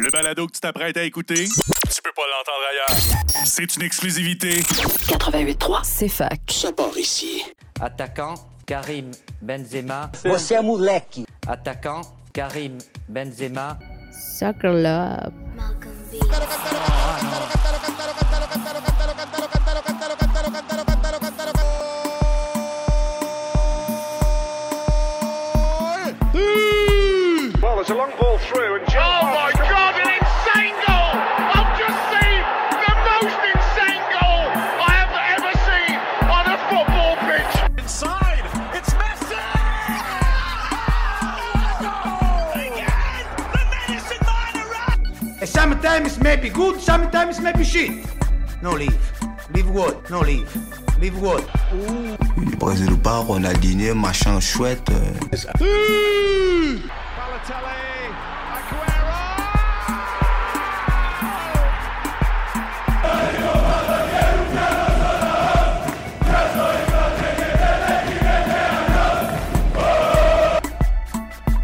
Le balado que tu t'apprêtes à écouter, tu peux pas l'entendre ailleurs. C'est une exclusivité. 88.3, C'est fac. Ça part ici. Attaquant, Karim Benzema. Você é moleque. Attaquant, Karim Benzema. Soccer Love. Well, Sometimes maybe good, sometimes maybe shit. No leave. Leave what? No leave. Leave what? Brésil pas, Ronaldinho, machin chouette. euh. Balotelli, Aguero.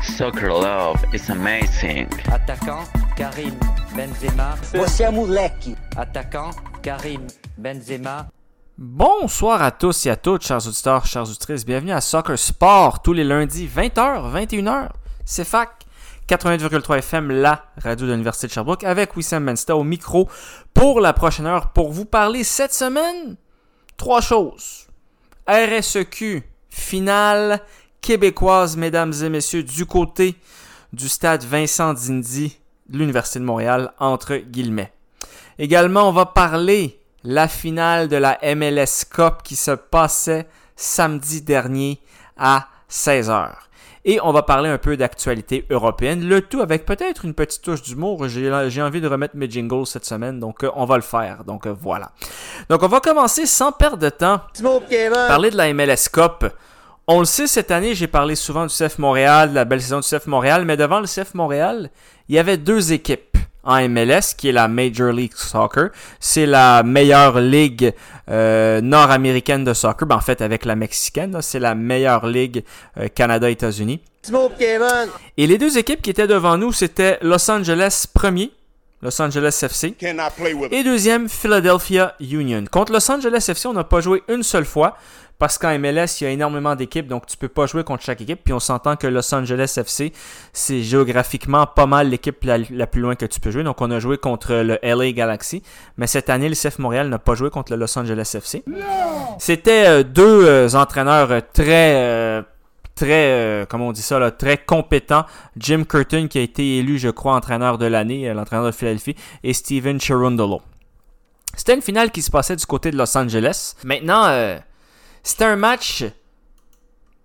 Soccer love is amazing. Attaquant, Karim Benzema. É moleque. Attaquant, Karim Benzema. Bonsoir à tous et à toutes, chers auditeurs, chers auditrices. Bienvenue à Soccer Sport tous les lundis, 20h, 21h. C'est FAC 88,3 FM, la radio de l'Université de Sherbrooke, avec Wissam Bensta au micro pour la prochaine heure pour vous parler cette semaine. Trois choses. RSEQ, finale québécoise, mesdames et messieurs, du côté du stade Vincent Dindy l'Université de Montréal, entre guillemets. Également, on va parler la finale de la MLS Cup qui se passait samedi dernier à 16h. Et on va parler un peu d'actualité européenne, le tout avec peut-être une petite touche d'humour. J'ai envie de remettre mes jingles cette semaine, donc euh, on va le faire. Donc euh, voilà. Donc on va commencer sans perdre de temps. Parler de la MLS Cup. On le sait, cette année, j'ai parlé souvent du CF Montréal, de la belle saison du CF Montréal, mais devant le CF Montréal, il y avait deux équipes en MLS, qui est la Major League Soccer. C'est la meilleure ligue euh, nord-américaine de soccer. Ben, en fait, avec la mexicaine, là, c'est la meilleure ligue euh, Canada-États-Unis. Et les deux équipes qui étaient devant nous, c'était Los Angeles premier, Los Angeles FC, et deuxième, Philadelphia Union. Contre Los Angeles FC, on n'a pas joué une seule fois parce qu'en MLS, il y a énormément d'équipes, donc tu peux pas jouer contre chaque équipe. Puis on s'entend que Los Angeles FC, c'est géographiquement pas mal l'équipe la, plus loin que tu peux jouer. Donc on a joué contre le LA Galaxy, mais cette année, le CF Montréal n'a pas joué contre le Los Angeles FC. C'était euh, deux euh, entraîneurs euh, très très, euh, comment on dit ça, là, très compétent. Jim Curtin, qui a été élu, je crois, entraîneur de l'année, l'entraîneur de Philadelphie, et Steven Cherundolo. C'était une finale qui se passait du côté de Los Angeles. Maintenant, c'était un match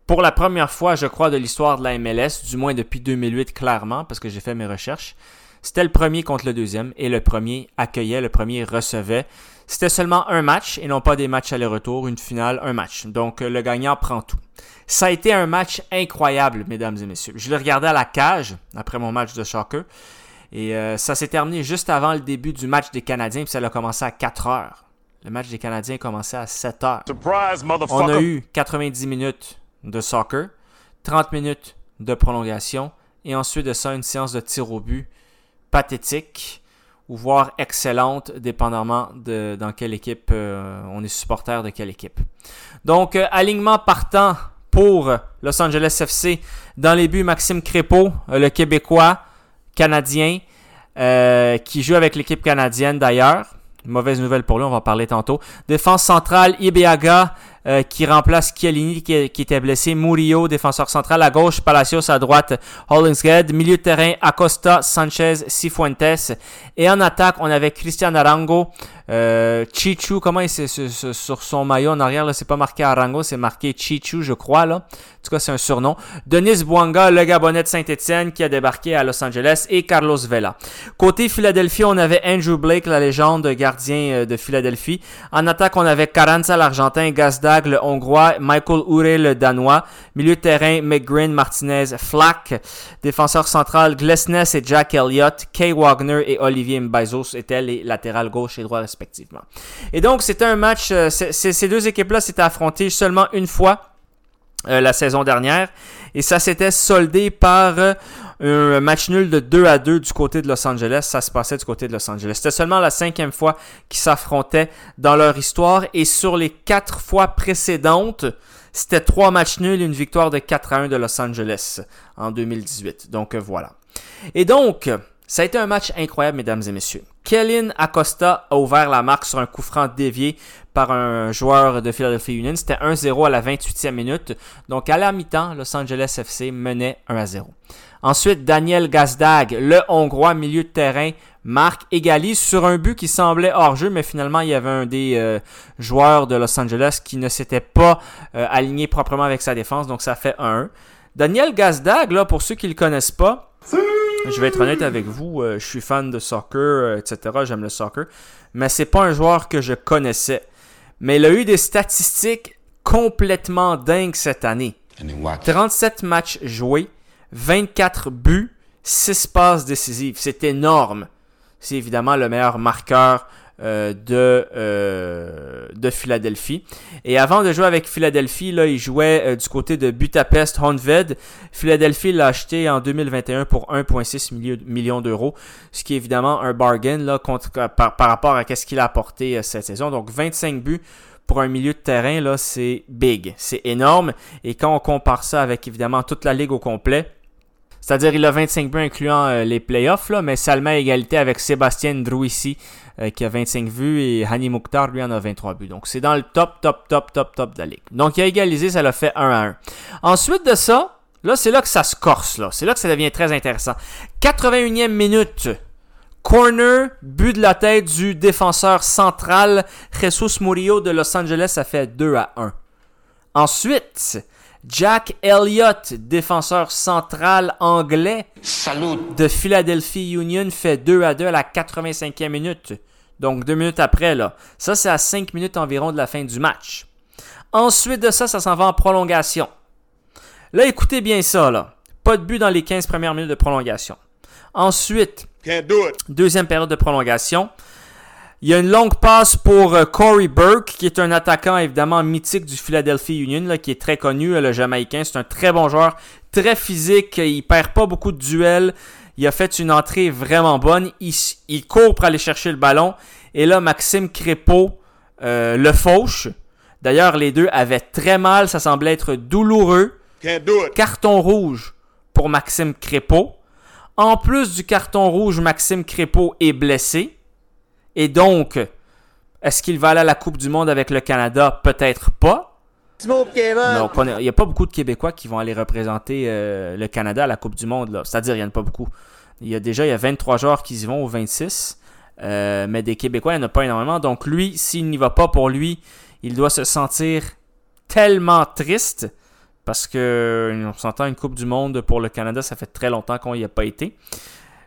pour la première fois, je crois, de l'histoire de la MLS, du moins depuis 2008, clairement, parce que j'ai fait mes recherches. C'était le premier contre le deuxième, et le premier accueillait, le premier recevait. C'était seulement un match, et non pas des matchs aller-retour, une finale, un match. Donc, euh, le gagnant prend tout. Ça a été un match incroyable, mesdames et messieurs. Je le regardais à la cage, après mon match de soccer, et euh, ça s'est terminé juste avant le début du match des Canadiens, puis ça a commencé à 4 heures. Le match des Canadiens a commencé à 7 heures. Surprise, On a eu 90 minutes de soccer, 30 minutes de prolongation et ensuite de ça une séance de tir au but pathétique ou voire excellente dépendamment de dans quelle équipe euh, on est supporter de quelle équipe. Donc euh, alignement partant pour Los Angeles FC dans les buts Maxime Crépeau, euh, le Québécois canadien qui joue avec l'équipe canadienne d'ailleurs. Mauvaise nouvelle pour lui, on va en parler tantôt. Défense centrale, Ibeaga euh, qui remplace Chiellini qui, qui était blessé. Murillo, défenseur central à gauche. Palacios à droite. Hollingshead. Milieu de terrain, Acosta, Sanchez, Cifuentes. Et en attaque, on avait Christian Arango, euh, Chichu. Comment il c'est sur, son maillot en arrière là, c'est pas marqué Arango, c'est marqué Chichu, je crois là. En tout cas, c'est un surnom. Denis Bouanga, le Gabonais de Saint-Etienne qui a débarqué à Los Angeles et Carlos Vela. Côté Philadelphie, on avait Andrew Blake, la légende gardien euh, de Philadelphie. En attaque, on avait Carranza, l'Argentin, Le Hongrois, Michael Ure, le Danois. Milieu de terrain, McGrin, Martinez, Flack. Défenseur central, Glesness et Jack Elliott. Kay Wagner et Olivier Mbazos étaient les latérales gauche et droit respectivement. Et donc, c'était un match, euh, ces deux équipes-là s'étaient affrontées seulement une fois euh, la saison dernière. Et ça s'était soldé par euh, un match nul de 2 à 2 du côté de Los Angeles. Ça se passait du côté de Los Angeles. C'était seulement la cinquième fois qu'ils s'affrontaient dans leur histoire. Et sur les quatre fois précédentes, c'était trois matchs nuls et une victoire de 4 à 1 de Los Angeles en 2018. Donc euh, voilà. Et donc, ça a été un match incroyable, mesdames et messieurs. Kellen Acosta a ouvert la marque sur un coup franc dévié par un joueur de Philadelphia Union. C'était 1-0 à la 28e minute. Donc à la mi-temps, Los Angeles FC menait 1-0. Ensuite, Daniel Gazdag, le Hongrois milieu de terrain, marque égalise sur un but qui semblait hors jeu, mais finalement il y avait un des euh, joueurs de Los Angeles qui ne s'était pas euh, aligné proprement avec sa défense, donc ça fait 1-1. Daniel Gazdag, là, pour ceux qui ne le connaissent pas, je vais être honnête avec vous, euh, je suis fan de soccer, euh, etc. J'aime le soccer. Mais c'est pas un joueur que je connaissais. Mais il a eu des statistiques complètement dingues cette année. 37 matchs joués, 24 buts, 6 passes décisives. C'est énorme. C'est évidemment le meilleur marqueur euh, de, euh, de Philadelphie. Et avant de jouer avec Philadelphie, là, il jouait euh, du côté de Budapest Honved. Philadelphie l'a acheté en 2021 pour 1,6 millions d'euros, ce qui est évidemment un bargain là, par rapport à ce qu'il a apporté cette saison. Donc 25 buts pour un milieu de terrain, là, c'est big, c'est énorme. Et quand on compare ça avec évidemment toute la ligue au complet, c'est-à-dire il a 25 buts incluant les playoffs, là, mais seulement à égalité avec Sébastien Drouissi euh, qui a 25 vues et Hani Mukhtar lui en a 23 buts. Donc c'est dans le top, top, top, top, top de la ligue. Donc il a égalisé, ça l'a fait 1 à 1. Ensuite de ça, là c'est là que ça se corse. là. C'est là que ça devient très intéressant. 81e minute. Corner, but de la tête du défenseur central Jesus Murillo de Los Angeles, ça fait 2 à 1. Ensuite, Jack Elliott, défenseur central anglais de Philadelphia Union, fait 2 à 2 à la 85e minute. Donc deux minutes après, là. Ça, c'est à 5 minutes environ de la fin du match. Ensuite de ça, ça s'en va en prolongation. Là, écoutez bien ça, là. Pas de but dans les 15 premières minutes de prolongation. Ensuite, deuxième période de prolongation. Il y a une longue passe pour euh, Corey Burke, qui est un attaquant évidemment mythique du Philadelphia Union, là, qui est très connu, euh, le Jamaïcain. C'est un très bon joueur, très physique, il perd pas beaucoup de duels. Il a fait une entrée vraiment bonne. Il, il court pour aller chercher le ballon. Et là, Maxime Crépeau euh, le fauche. D'ailleurs, les deux avaient très mal. Ça semblait être douloureux. Carton rouge pour Maxime Crépeau. En plus du carton rouge, Maxime Crépeau est blessé. Et donc, est-ce qu'il va aller à la Coupe du Monde avec le Canada? Peut-être pas. Il n'y a pas beaucoup de Québécois qui vont aller représenter euh, le Canada à la Coupe du Monde. C'est-à-dire, il n'y en a pas beaucoup. Il y a déjà il y a 23 joueurs qui y vont, ou 26. Euh, mais des Québécois, il n'y en a pas énormément. Donc, lui, s'il n'y va pas pour lui, il doit se sentir tellement triste. Parce que, on s'entend, une Coupe du Monde pour le Canada, ça fait très longtemps qu'on n'y a pas été.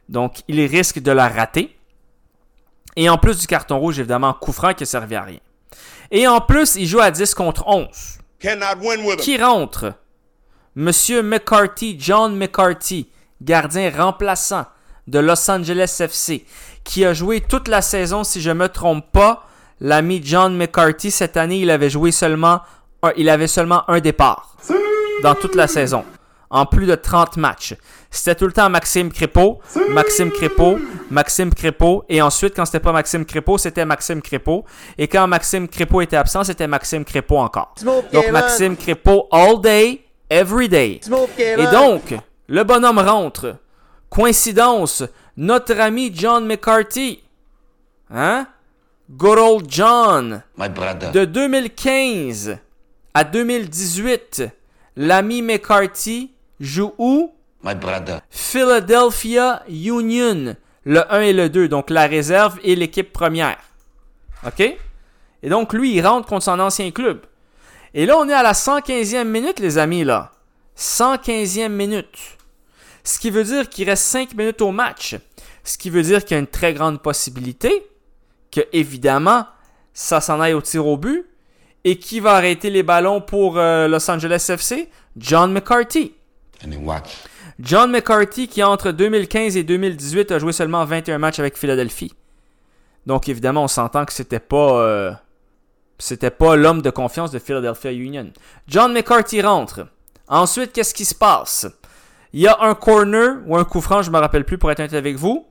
Donc, il risque de la rater. Et en plus du carton rouge, évidemment, coup franc qui ne servait à rien. Et en plus, il joue à 10 contre 11. Qui rentre? Monsieur McCarthy, John McCarthy, gardien remplaçant de Los Angeles FC, qui a joué toute la saison, si je ne me trompe pas. L'ami John McCarthy, cette année, il avait joué seulement un, il avait seulement un départ dans toute la saison, en plus de 30 matchs. C'était tout le temps Maxime Crépeau, Maxime Crépeau, Maxime Crépeau. Et ensuite, quand c'était pas Maxime Crépeau, c'était Maxime Crépeau. Et quand Maxime Crépeau était absent, c'était Maxime Crépeau encore. Donc Maxime Crépeau all day, every day. Et donc, le bonhomme rentre. Coïncidence, notre ami John McCarthy. Hein? Good old John. De 2015 à 2018, l'ami McCarthy joue où? My brother. Philadelphia Union. Le 1 et le 2, donc la réserve et l'équipe première. OK? Et donc, lui, il rentre contre son ancien club. Et là, on est à la 115e minute, les amis, là. 115e minute. Ce qui veut dire qu'il reste 5 minutes au match. Ce qui veut dire qu'il y a une très grande possibilité que, évidemment, ça s'en aille au tir au but. Et qui va arrêter les ballons pour euh, Los Angeles FC? John McCarthy. John McCarthy, qui entre 2015 et 2018 a joué seulement 21 matchs avec Philadelphie. Donc évidemment, on s'entend que c'était pas euh, c'était pas l'homme de confiance de Philadelphia Union. John McCarthy rentre. Ensuite, qu'est-ce qui se passe? Il y a un corner ou un coup franc, je me rappelle plus pour être honnête avec vous.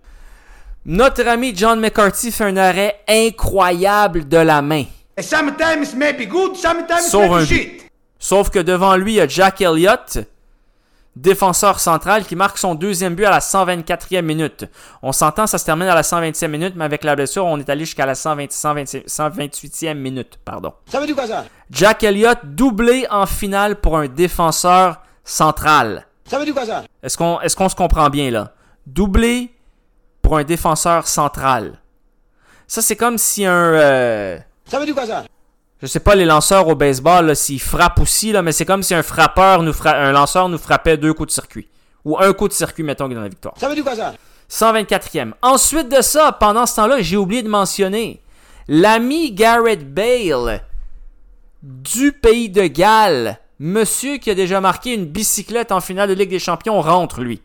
Notre ami John McCarthy fait un arrêt incroyable de la main. Sometimes may be good, sometimes Sauve may un be but. shit. Sauf que devant lui, il y a Jack Elliott, défenseur central, qui marque son deuxième but à la 124e minute. On s'entend, ça se termine à la 127e minute, mais avec la blessure, on est allé jusqu'à la 120 120 128e minute. Pardon. Ça veut dire quoi ça? Jack Elliott doublé en finale pour un défenseur central. Ça veut dire quoi ça? Est-ce qu'on est qu'on se comprend bien là? Doublé pour un défenseur central. Ça, c'est comme si un... euh, Ça veut dire quoi ça? Je sais pas les lanceurs au baseball s'ils frappent aussi là, mais c'est comme si un frappeur nous fra- un lanceur nous frappait deux coups de circuit ou un coup de circuit mettons dans la victoire. Ça veut dire quoi ça? 124e. Ensuite de ça, pendant ce temps-là, j'ai oublié de mentionner l'ami Garrett Bale du pays de Galles, monsieur qui a déjà marqué une bicyclette en finale de Ligue des Champions rentre lui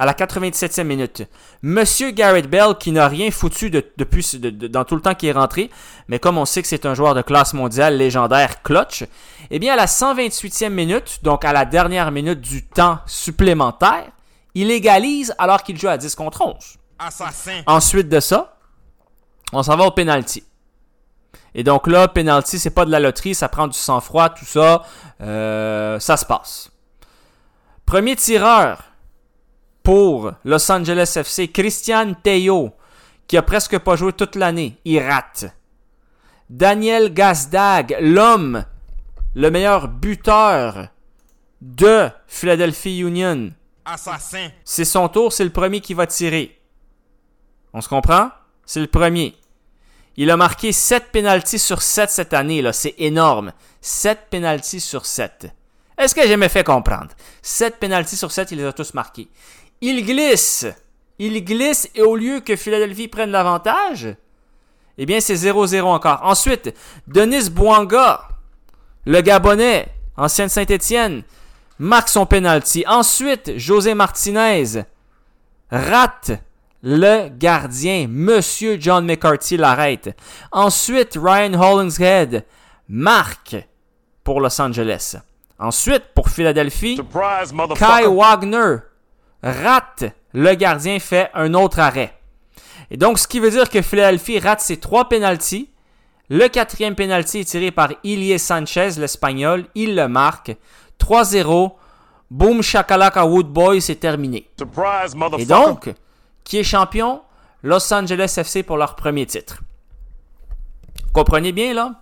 à la 97e minute. Monsieur Garrett Bell qui n'a rien foutu de- depuis de- de- dans tout le temps qu'il est rentré, mais comme on sait que c'est un joueur de classe mondiale légendaire clutch, eh bien à la 128e minute, donc à la dernière minute du temps supplémentaire, il égalise alors qu'il joue à 10 contre 11. Assassin. Ensuite de ça, on s'en va au penalty. Et donc là, penalty, c'est pas de la loterie, ça prend du sang-froid, tout ça, euh, ça se passe. Premier tireur pour Los Angeles FC, Christian Teo, qui a presque pas joué toute l'année, il rate. Daniel Gazdag, l'homme, le meilleur buteur de Philadelphia Union, Assassin. c'est son tour, c'est le premier qui va tirer. On se comprend? C'est le premier. Il a marqué 7 pénalties sur 7 cette année, là. C'est énorme. 7 pénalties sur 7. Est-ce que j'ai jamais fait comprendre? 7 pénalties sur 7, il les a tous marqués. Il glisse. Il glisse et au lieu que Philadelphie prenne l'avantage, eh bien, c'est 0-0 encore. Ensuite, Denis Bouanga, le Gabonais, ancien de Saint-Étienne, marque son penalty. Ensuite, José Martinez rate le gardien. Monsieur John McCarthy l'arrête. Ensuite, Ryan Hollingshead marque pour Los Angeles. Ensuite, pour Philadelphie, Surprise, Kai. Wagner rate le gardien, fait un autre arrêt. Et donc, ce qui veut dire que Philadelphie rate ses trois pénalties. Le quatrième pénalty est tiré par Ilie Sanchez, l'Espagnol. Il le marque. 3-0. Boom shakalaka Woodboy, c'est terminé. Surprise, Et donc, qui est champion? Los Angeles FC pour leur premier titre. Vous comprenez bien là?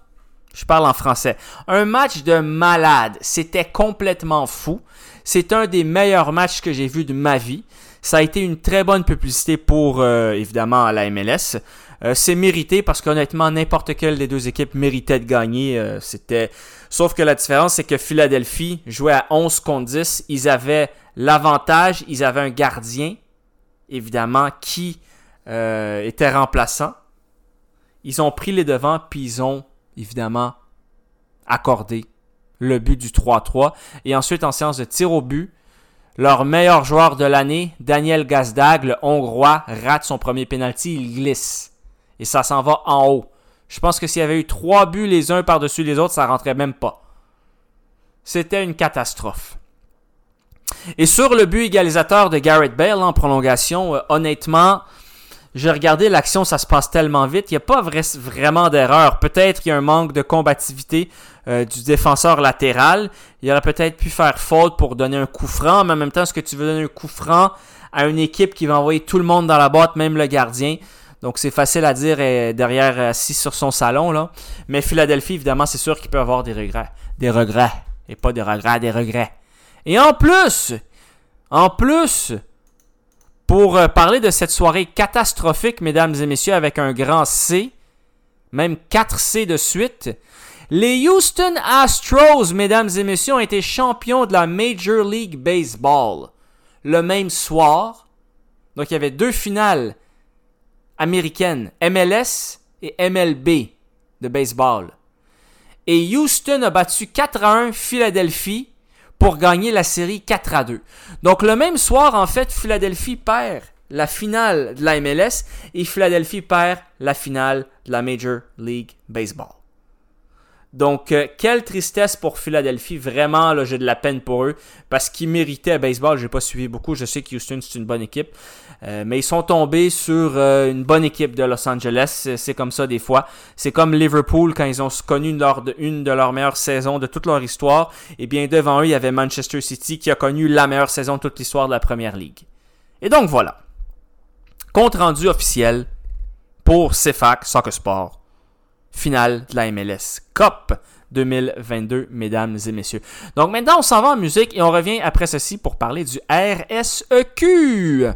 Je parle en français. Un match de malade. C'était complètement fou. C'est un des meilleurs matchs que j'ai vu de ma vie. Ça a été une très bonne publicité pour, euh, évidemment, la MLS. Euh, c'est mérité parce qu'honnêtement, n'importe quelle des deux équipes méritait de gagner. Euh, c'était... Sauf que la différence, c'est que Philadelphie jouait à 11 contre 10. Ils avaient l'avantage. Ils avaient un gardien, évidemment, qui euh, était remplaçant. Ils ont pris les devants, puis ils ont, évidemment, accordé le but du 3-3. Et ensuite, en séance de tir au but, leur meilleur joueur de l'année, Daniel Gazdag, le Hongrois, rate son premier penalty, il glisse. Et ça s'en va en haut. Je pense que s'il y avait eu trois buts les uns par-dessus les autres, ça rentrait même pas. C'était une catastrophe. Et sur le but égalisateur de Garrett Bale en prolongation, euh, honnêtement, j'ai regardé l'action, ça se passe tellement vite, il n'y a pas vrai- vraiment d'erreur. Peut-être qu'il y a un manque de combativité euh, du défenseur latéral. Il aurait peut-être pu faire faute pour donner un coup franc, mais en même temps, est-ce que tu veux donner un coup franc à une équipe qui va envoyer tout le monde dans la boîte, même le gardien? Donc c'est facile à dire euh, derrière assis sur son salon là. Mais Philadelphie évidemment c'est sûr qu'il peut avoir des regrets, des regrets et pas des regrets, des regrets. Et en plus, en plus, pour euh, parler de cette soirée catastrophique, mesdames et messieurs, avec un grand C, même 4 C de suite, les Houston Astros, mesdames et messieurs, ont été champions de la Major League Baseball le même soir. Donc il y avait deux finales américaines, MLS et MLB de baseball. Et Houston a battu 4 à 1 Philadelphie pour gagner la série 4 à 2. Donc le même soir, en fait, Philadelphie perd la finale de la MLS et Philadelphie perd la finale de la Major League Baseball. Donc, euh, quelle tristesse pour Philadelphie. Vraiment, là, j'ai de la peine pour eux parce qu'ils méritaient baseball. J'ai pas suivi beaucoup. Je sais que Houston, c'est une bonne équipe. Euh, mais ils sont tombés sur euh, une bonne équipe de Los Angeles. C'est comme ça des fois. C'est comme Liverpool quand ils ont connu de, une de leurs meilleures saisons de toute leur histoire. Et bien, devant eux, il y avait Manchester City qui a connu la meilleure saison de toute l'histoire de la Première Ligue. Et donc, voilà. Compte rendu officiel pour CFAC Soccer Sport finale de la MLS Cup 2022, mesdames et messieurs. Donc maintenant, on s'en va en musique et on revient après ceci pour parler du RSEQ.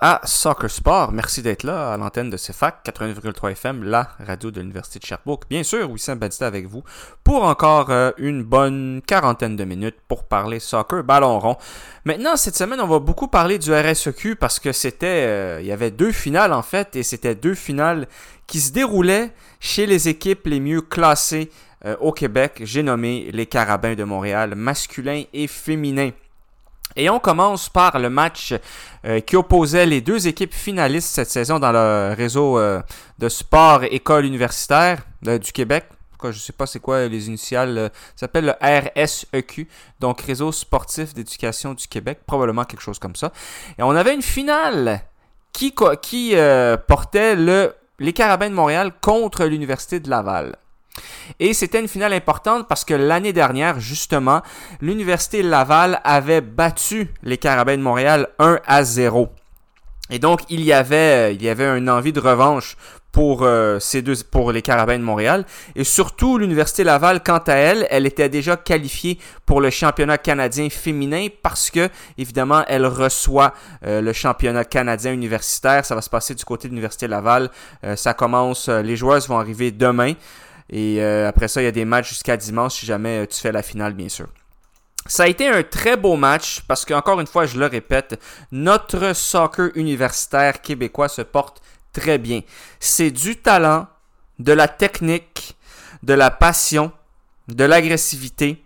À Soccer Sport. Merci d'être là à l'antenne de CFAC 89,3 FM, la radio de l'Université de Sherbrooke. Bien sûr, Wissam Badista avec vous pour encore euh, une bonne quarantaine de minutes pour parler soccer ballon rond. Maintenant, cette semaine, on va beaucoup parler du RSEQ parce que c'était, euh, il y avait deux finales en fait, et c'était deux finales qui se déroulaient chez les équipes les mieux classées euh, au Québec. J'ai nommé les Carabins de Montréal, masculins et féminins. Et on commence par le match euh, qui opposait les deux équipes finalistes cette saison dans le réseau euh, de sport école universitaire euh, du Québec. Je ne sais pas c'est quoi les initiales. ça s'appelle le RSEQ, donc Réseau sportif d'éducation du Québec, probablement quelque chose comme ça. Et on avait une finale qui, qui portait le, les Carabins de Montréal contre l'Université de Laval. Et c'était une finale importante parce que l'année dernière, justement, l'Université Laval avait battu les Carabins de Montréal 1 à 0. Et donc, il y avait, il y avait une envie de revanche pour euh, pour les Carabins de Montréal. Et surtout, l'Université Laval, quant à elle, elle était déjà qualifiée pour le championnat canadien féminin parce que, évidemment, elle reçoit euh, le championnat canadien universitaire. Ça va se passer du côté de l'Université Laval. Euh, ça commence, les joueuses vont arriver demain. Et après ça, il y a des matchs jusqu'à dimanche si jamais tu fais la finale, bien sûr. Ça a été un très beau match parce qu'encore une fois, je le répète, notre soccer universitaire québécois se porte très bien. C'est du talent, de la technique, de la passion, de l'agressivité,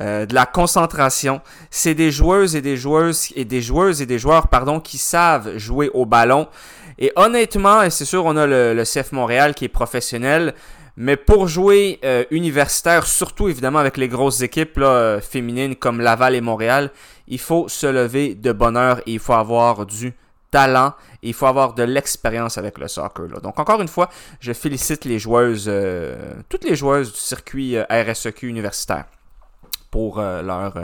euh, de la concentration. C'est des joueuses et des joueuses et des joueuses et des joueurs pardon qui savent jouer au ballon. Et honnêtement, et c'est sûr, on a le CF Montréal qui est professionnel. Mais pour jouer euh, universitaire, surtout évidemment avec les grosses équipes euh, féminines comme Laval et Montréal, il faut se lever de bonheur et il faut avoir du talent et il faut avoir de l'expérience avec le soccer. Donc encore une fois, je félicite les joueuses, euh, toutes les joueuses du circuit RSEQ universitaire pour leur,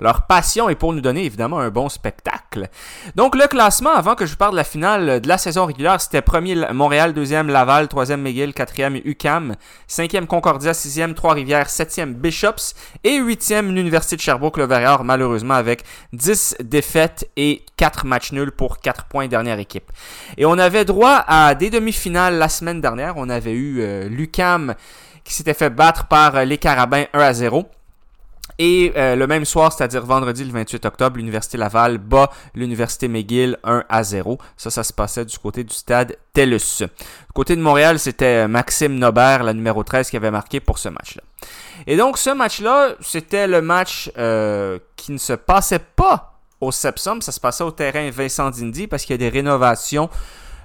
leur passion et pour nous donner évidemment un bon spectacle. Donc le classement, avant que je parle de la finale de la saison régulière, c'était premier Montréal, deuxième Laval, troisième McGill, quatrième UCAM, cinquième Concordia, sixième Trois-Rivières, septième Bishops et huitième l'Université de Sherbrooke, le Verrières, malheureusement avec 10 défaites et 4 matchs nuls pour 4 points dernière équipe. Et on avait droit à des demi-finales la semaine dernière. On avait eu euh, l'UCAM qui s'était fait battre par euh, les Carabins 1 à 0. Et euh, le même soir, c'est-à-dire vendredi le 28 octobre, l'Université Laval bat l'Université McGill 1 à 0. Ça, ça se passait du côté du stade TELUS. Côté de Montréal, c'était Maxime Nobert, la numéro 13, qui avait marqué pour ce match-là. Et donc, ce match-là, c'était le match euh, qui ne se passait pas au Sepsum, ça se passait au terrain Vincent Dindy parce qu'il y a des rénovations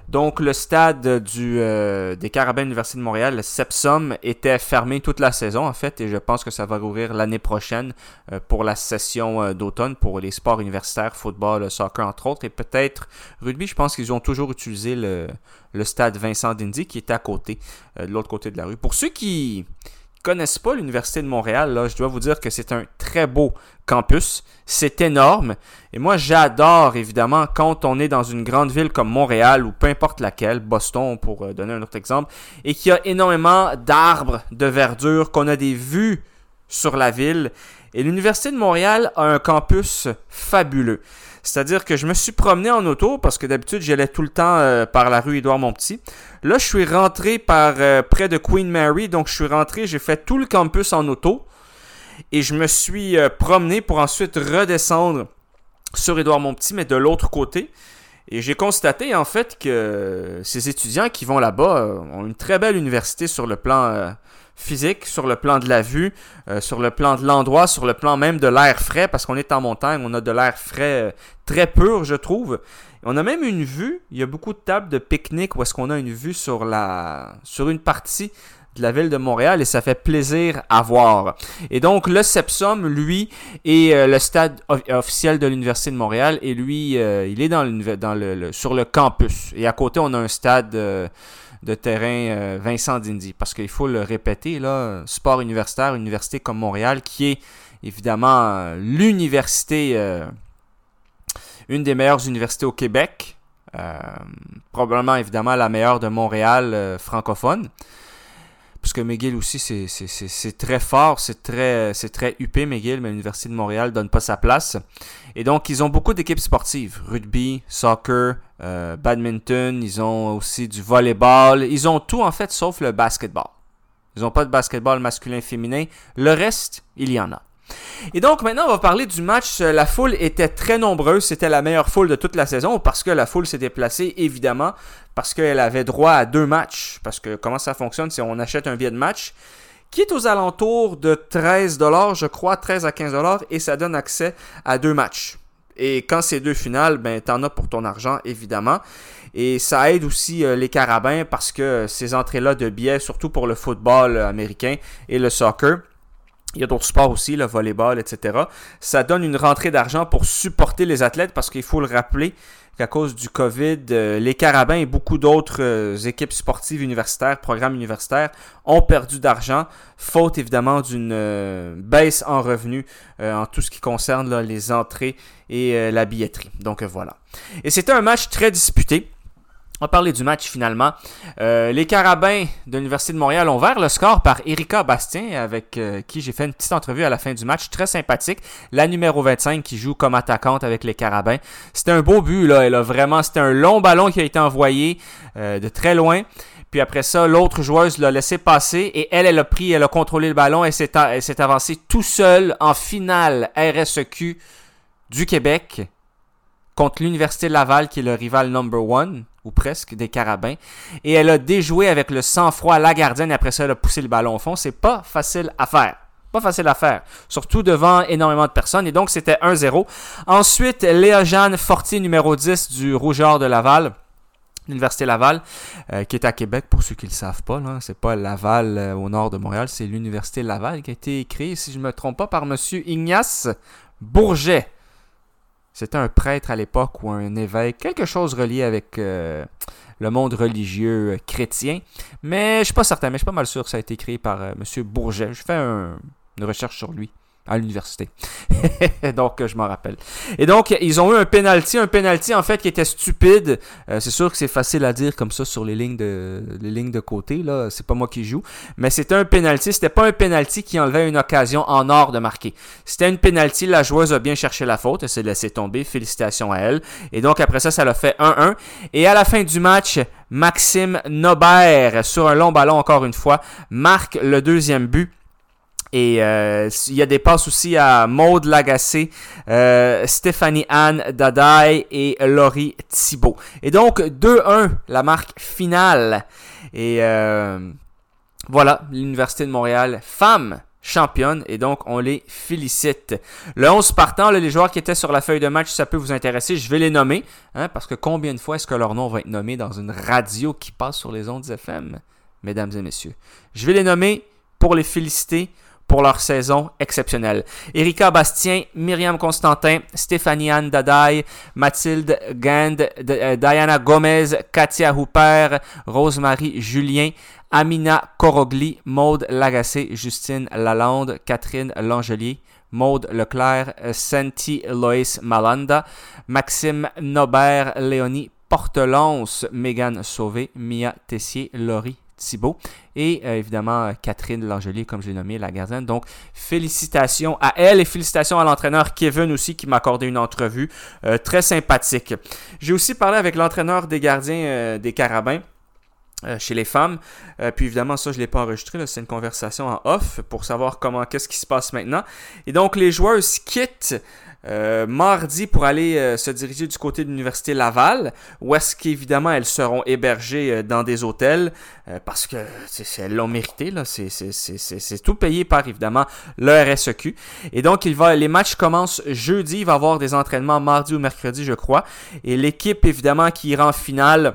donc, le stade euh, des Carabins Université de Montréal, Sepsum, était fermé toute la saison, en fait, et je pense que ça va rouvrir l'année prochaine euh, pour la session euh, d'automne pour les sports universitaires, football, soccer, entre autres, et peut-être rugby. Je pense qu'ils ont toujours utilisé le, le stade Vincent Dindy qui est à côté, de l'autre côté de la rue. Pour ceux qui connaissent pas l'Université de Montréal, là, je dois vous dire que c'est un très beau campus. C'est énorme. Et moi, j'adore, évidemment, quand on est dans une grande ville comme Montréal ou peu importe laquelle, Boston pour euh, donner un autre exemple, et qu'il y a énormément d'arbres, de verdure, qu'on a des vues sur la ville. Et l'Université de Montréal a un campus fabuleux. C'est-à-dire que je me suis promené en auto parce que d'habitude j'allais tout le temps euh, par la rue Édouard Montpetit. Là, je suis rentré par euh, près de Queen Mary, donc je suis rentré, j'ai fait tout le campus en auto et je me suis euh, promené pour ensuite redescendre sur Édouard Montpetit, mais de l'autre côté. Et j'ai constaté en fait que ces étudiants qui vont là-bas ont une très belle université sur le plan physique, sur le plan de la vue, euh, sur le plan de l'endroit, sur le plan même de l'air frais, parce qu'on est en montagne, on a de l'air frais euh, très pur, je trouve. On a même une vue, il y a beaucoup de tables de pique-nique où est-ce qu'on a une vue sur, la, sur une partie de la ville de Montréal et ça fait plaisir à voir. Et donc le Sepsum, lui, est euh, le stade officiel de l'Université de Montréal et lui, il est dans, dans le, sur le campus. Et à côté, on a un stade de terrain euh, Vincent Dindy. Parce qu'il faut le répéter, là, sport universitaire, université comme Montréal, qui est évidemment euh, l'université, euh, une des meilleures universités au Québec. probablement évidemment la meilleure de Montréal francophone. Parce que McGill aussi, c'est très fort, c'est très, très huppé, McGill, mais l'Université de Montréal donne pas sa place. Et donc, ils ont beaucoup d'équipes sportives. Rugby, soccer, euh, badminton, ils ont aussi du volleyball. Ils ont tout, en fait, sauf le basketball. Ils n'ont pas de basketball masculin-féminin. Le reste, il y en a. Et donc maintenant, on va parler du match. La foule était très nombreuse. C'était la meilleure foule de toute la saison parce que la foule s'est déplacée, évidemment, parce qu'elle avait droit à deux matchs. Parce que comment ça fonctionne, c'est on achète un billet de match qui est aux alentours de 13 je crois, 13 à 15 et ça donne accès à deux matchs. Et quand c'est deux finales, ben t'en as pour ton argent, évidemment. Et ça aide aussi euh, les carabins parce que ces entrées-là de billets, surtout pour le football américain et le soccer, Il y a d'autres sports aussi, le volleyball, etc. Ça donne une rentrée d'argent pour supporter les athlètes parce qu'il faut le rappeler qu'à cause du COVID, euh, les Carabins et beaucoup d'autres euh, équipes sportives universitaires, programmes universitaires, ont perdu d'argent, faute évidemment d'une euh, baisse en revenus en tout ce qui concerne les entrées et la billetterie. Donc voilà. Et c'était un match très disputé. On va parler du match finalement. Euh, les Carabins de l'Université de Montréal ont ouvert le score par Erika Bastien, avec euh, qui j'ai fait une petite entrevue à la fin du match. Très sympathique. La numéro 25 qui joue comme attaquante avec les Carabins. C'était un beau but, là. Elle a vraiment, c'était un long ballon qui a été envoyé euh, de très loin. Puis après ça, l'autre joueuse l'a laissé passer et elle, elle a pris, elle a contrôlé le ballon et s'est, s'est avancée tout seul en finale RSEQ du Québec contre l'Université Laval qui est le rival number one ou presque, des carabins. Et elle a déjoué avec le sang-froid la gardienne et après ça, elle a poussé le ballon au fond. C'est pas facile à faire. Pas facile à faire. Surtout devant énormément de personnes. Et donc, c'était 1-0. Ensuite, Léa-Jeanne Fortier, numéro 10 du Rougeur de Laval. L'Université Laval, euh, qui est à Québec, pour ceux qui ne le savent pas. C'est pas Laval euh, au nord de Montréal, c'est l'Université Laval qui a été créée, si je ne me trompe pas, par M. Ignace Bourget. C'était un prêtre à l'époque ou un évêque, quelque chose relié avec euh, le monde religieux euh, chrétien. Mais je suis pas certain, mais je suis pas mal sûr que ça a été créé par euh, M. Bourget. Je fais une recherche sur lui à l'université. donc, je m'en rappelle. Et donc, ils ont eu un penalty, un penalty en fait qui était stupide. Euh, c'est sûr que c'est facile à dire comme ça sur les lignes de, les lignes de côté. Là, c'est pas moi qui joue, mais c'était un penalty. C'était pas un penalty qui enlevait une occasion en or de marquer. C'était une penalty. La joueuse a bien cherché la faute. Elle s'est laissée tomber. Félicitations à elle. Et donc après ça, ça l'a fait 1-1. Et à la fin du match, Maxime Nobert, sur un long ballon encore une fois, marque le deuxième but et euh, il y a des passes aussi à Maude Lagacé, euh, Stéphanie Anne Dadaï et Laurie Thibault. Et donc 2-1, la marque finale. Et euh, voilà, l'Université de Montréal, femme championne et donc on les félicite. Le 11 partant, les joueurs qui étaient sur la feuille de match, ça peut vous intéresser, je vais les nommer, hein, parce que combien de fois est-ce que leur nom va être nommé dans une radio qui passe sur les ondes FM, mesdames et messieurs? Je vais les nommer pour les féliciter pour leur saison exceptionnelle. Erika Bastien, Myriam Constantin, Stéphanie Anne Dadaï, Mathilde Gand, euh, Diana Gomez, Katia Hooper, Rosemary Julien, Amina Corogli, Maude Lagacé, Justine Lalande, Catherine Langelier, Maude Leclerc, Santi Loïs Malanda, Maxime Nobert, Léonie Portelance, Megan Sauvé, Mia Tessier, Laurie Thibault. Et euh, évidemment, Catherine Langelier, comme je l'ai nommé, la gardienne. Donc, félicitations à elle et félicitations à l'entraîneur Kevin aussi qui m'a accordé une entrevue euh, très sympathique. J'ai aussi parlé avec l'entraîneur des gardiens euh, des Carabins. chez les femmes. puis évidemment, ça, je ne l'ai pas enregistré. C'est une conversation en off pour savoir comment, qu'est-ce qui se passe maintenant. Et donc, les joueurs quittent euh, mardi pour aller euh, se diriger du côté de l'Université Laval, où est-ce qu'évidemment elles seront hébergées euh, dans des hôtels, parce que elles l'ont mérité, c'est tout payé par évidemment le RSEQ. Et donc il va, les matchs commencent jeudi, il va y avoir des entraînements mardi ou mercredi, je crois. Et l'équipe évidemment qui ira en finale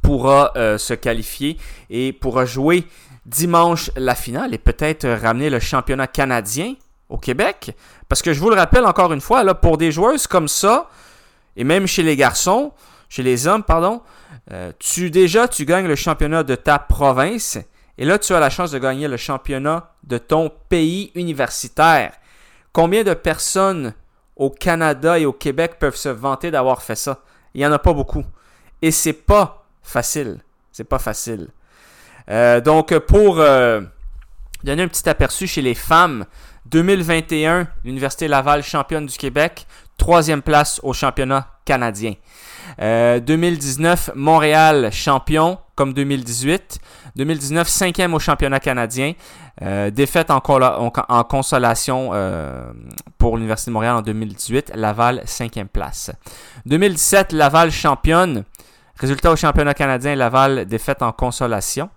pourra se qualifier et pourra jouer dimanche la finale et peut-être ramener le championnat canadien au Québec. Parce que je vous le rappelle encore une fois, là, pour des joueuses comme ça, et même chez les garçons, chez les hommes, pardon, euh, tu déjà tu gagnes le championnat de ta province et là tu as la chance de gagner le championnat de ton pays universitaire. Combien de personnes au Canada et au Québec peuvent se vanter d'avoir fait ça? Il y en a pas beaucoup et c'est pas facile. C'est pas facile. Euh, donc pour euh, donner un petit aperçu chez les femmes, 2021, l'Université Laval championne du Québec, troisième place au championnat canadien. 2019, euh, Montréal champion comme 2018. 2019, cinquième au championnat canadien. Euh, défaite en, en consolation euh, pour l'Université de Montréal en 2018. Laval, cinquième place. 2017, Laval championne. Résultat au championnat canadien, Laval défaite en consolation.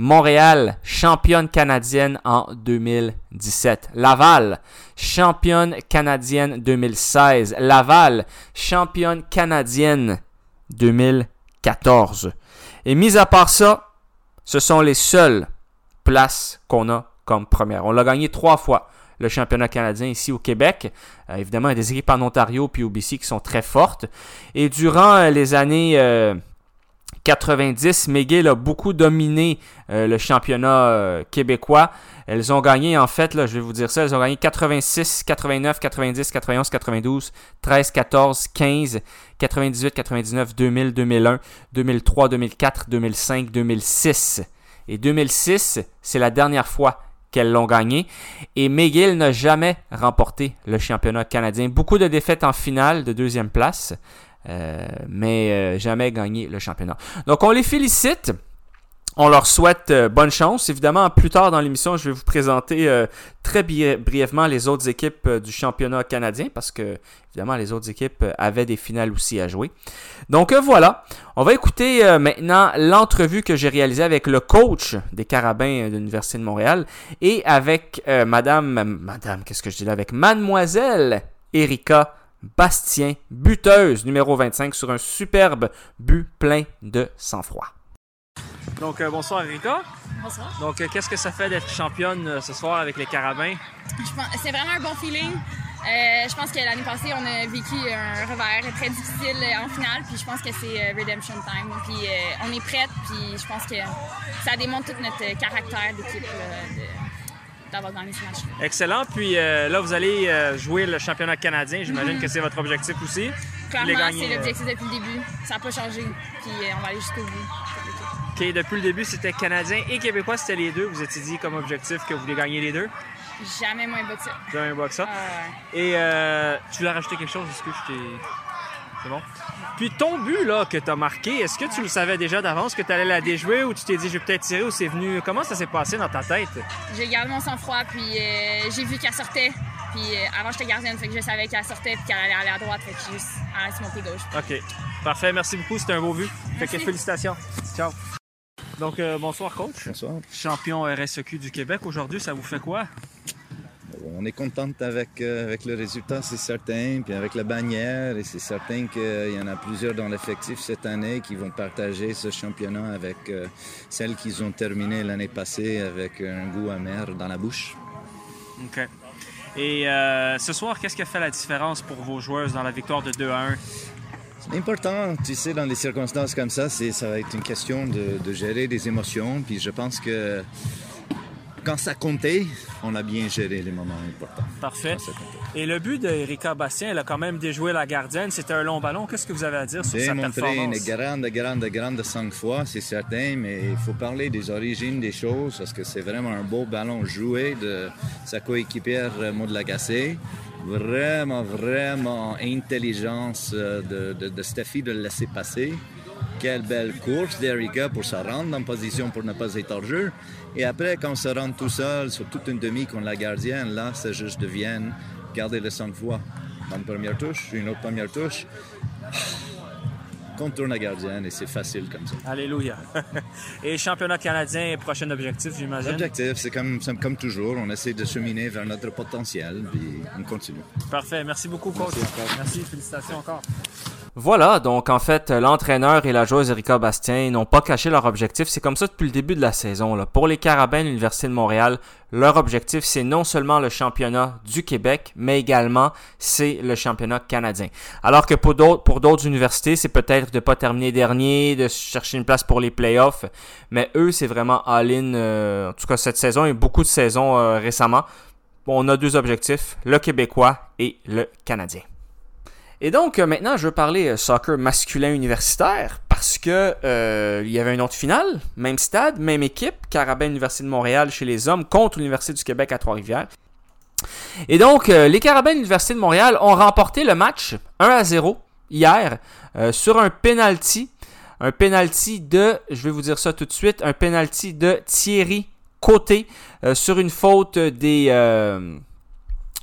Montréal, championne canadienne en 2017. Laval, championne canadienne 2016. Laval, championne canadienne 2014. Et mis à part ça, ce sont les seules places qu'on a comme première. On l'a gagné trois fois, le championnat canadien ici au Québec. Euh, évidemment, il y a des équipes en Ontario puis au BC qui sont très fortes. Et durant euh, les années... euh, 90, McGill a beaucoup dominé euh, le championnat euh, québécois. Elles ont gagné, en fait, là, je vais vous dire ça, elles ont gagné 86, 89, 90, 91, 92, 13, 14, 15, 98, 99, 2000, 2001, 2003, 2004, 2005, 2006. Et 2006, c'est la dernière fois qu'elles l'ont gagné. Et McGill n'a jamais remporté le championnat canadien. Beaucoup de défaites en finale de deuxième place. Euh, mais euh, jamais gagné le championnat. Donc on les félicite. On leur souhaite euh, bonne chance. Évidemment, plus tard dans l'émission, je vais vous présenter très bri- brièvement les autres équipes du championnat canadien parce que, évidemment, les autres équipes avaient des finales aussi à jouer. Donc voilà, on va écouter maintenant l'entrevue que j'ai réalisée avec le coach des Carabins de l'Université de Montréal et avec Madame, Madame, qu'est-ce que je dis là, avec Mademoiselle Erika Bastien, buteuse numéro 25 sur un superbe but plein de sang-froid. Donc euh, bonsoir Erika. Bonsoir. Donc euh, qu'est-ce que ça fait d'être championne euh, ce soir avec les Carabins? C'est vraiment un bon feeling. Euh, je pense que l'année passée, on a vécu un revers très difficile en finale, puis je pense que c'est euh, redemption time. Puis euh, on est prête, puis je pense que ça démontre tout notre caractère d'équipe d'avoir gagné ce match. Excellent. Puis euh, là, vous allez euh, jouer le championnat canadien. J'imagine que c'est votre objectif aussi. Clairement, c'est euh, l'objectif depuis le début. Ça n'a pas changé, puis euh, on va aller jusqu'au bout. OK, depuis le début, c'était canadien et québécois, c'était les deux. Vous étiez dit comme objectif que vous voulez gagner les deux. Jamais moins bas que ça. Jamais un box ça. Ah, Et euh, tu voulais rajouter quelque chose? Est-ce que je t'ai. C'est bon? Puis ton but là que tu as marqué, est-ce que tu le savais déjà d'avance que tu allais la déjouer ou tu t'es dit je vais peut-être tirer ou c'est venu? Comment ça s'est passé dans ta tête? J'ai gardé mon sang-froid, puis euh, j'ai vu qu'elle sortait. Puis euh, avant, j'étais gardienne, fait que je savais qu'elle sortait, puis qu'elle allait aller à droite, fait que j'ai juste arrêté mon pied gauche. OK. Parfait, merci beaucoup, c'était un beau but. Fait que félicitations. Ciao. Donc euh, bonsoir coach. Bonsoir. Champion RSEQ du Québec aujourd'hui, ça vous fait quoi? On est contente avec, euh, avec le résultat, c'est certain, puis avec la bannière, et c'est certain qu'il y en a plusieurs dans l'effectif cette année qui vont partager ce championnat avec euh, celles qu'ils ont terminé l'année passée avec un goût amer dans la bouche. OK. Et euh, ce soir, qu'est-ce qui a fait la différence pour vos joueuses dans la victoire de 2 à 1? C'est important, tu sais, dans des circonstances comme ça, c'est, ça va être une question de, de gérer des émotions, puis je pense que quand ça comptait, on a bien géré les moments importants. Parfait. Et le but d'Erika Bastien, elle a quand même déjoué la gardienne. C'était un long ballon. Qu'est-ce que vous avez à dire sur sa performance? une grande, grande, grande cinq fois, c'est certain, mais il faut parler des origines des choses parce que c'est vraiment un beau ballon joué de sa coéquipière euh, Maud Lagacé. Vraiment, vraiment intelligence euh, de, de, de Steffi de le laisser passer. Quelle belle course d'Erika pour se rendre en position pour ne pas être hors jeu. Et après, quand on se rend tout seul sur toute une demi contre la gardienne, là, ça juste devient garder le cinq fois. Une première touche, une autre première touche contourne la gardienne et c'est facile comme ça. Alléluia. Et championnat canadien, prochain objectif, j'imagine? L'objectif, c'est comme, c'est comme toujours, on essaie de cheminer vers notre potentiel, puis on continue. Parfait. Merci beaucoup, coach. Merci. Félicitations encore. Voilà, donc en fait, l'entraîneur et la joueuse Erika Bastien n'ont pas caché leur objectif. C'est comme ça depuis le début de la saison. Pour les Carabins de l'Université de Montréal, leur objectif, c'est non seulement le championnat du Québec, mais également c'est le championnat canadien. Alors que pour d'autres, universités, c'est peut-être de ne pas terminer dernier, de chercher une place pour les playoffs. Mais eux, c'est vraiment all-in, euh, en tout cas cette saison et beaucoup de saisons euh, récemment. On a deux objectifs, le québécois et le canadien. Et donc, euh, maintenant, je veux parler euh, soccer masculin universitaire parce que euh, il y avait une autre finale, même stade, même équipe, Carabin Université de Montréal chez les hommes contre l'Université du Québec à Trois-Rivières. Et donc, les Carabins de l'Université de Montréal ont remporté le match 1 à 0 hier sur un penalty. Un penalty de, je vais vous dire ça tout de suite, un penalty de Thierry Côté sur une faute des...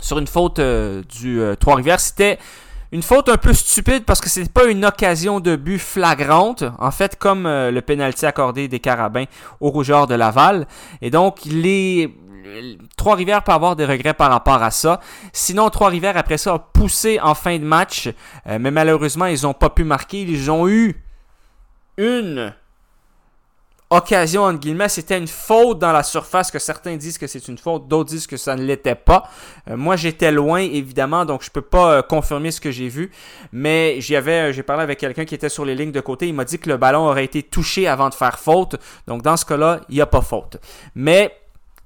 sur une faute du Trois-Rivières. C'était une faute un peu stupide parce que c'était pas une occasion de but flagrante, en fait comme euh, le pénalty accordé des Carabins aux Rougeurs de Laval. Et donc les Trois-Rivières peut avoir des regrets par rapport à ça. Sinon, Trois-Rivières, après ça, a poussé en fin de match. euh, mais malheureusement, ils n'ont pas pu marquer. Ils ont eu une occasion, entre guillemets, c'était une faute dans la surface, que certains disent que c'est une faute, d'autres disent que ça ne l'était pas. Euh, moi, j'étais loin, évidemment, donc je peux pas euh, confirmer ce que j'ai vu, mais avais, j'ai parlé avec quelqu'un qui était sur les lignes de côté, il m'a dit que le ballon aurait été touché avant de faire faute, donc dans ce cas-là, il n'y a pas faute. Mais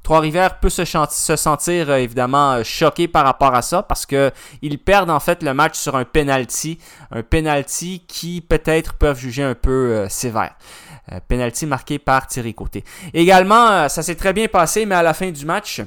Trois-Rivières peut se, se sentir euh, évidemment euh, choqué par rapport à ça parce que ils perdent en fait le match sur un penalty, un penalty qui peut-être peuvent juger un peu euh, sévère. Penalty marqué par Thierry Côté. Également, ça s'est très bien passé, mais à la fin du match,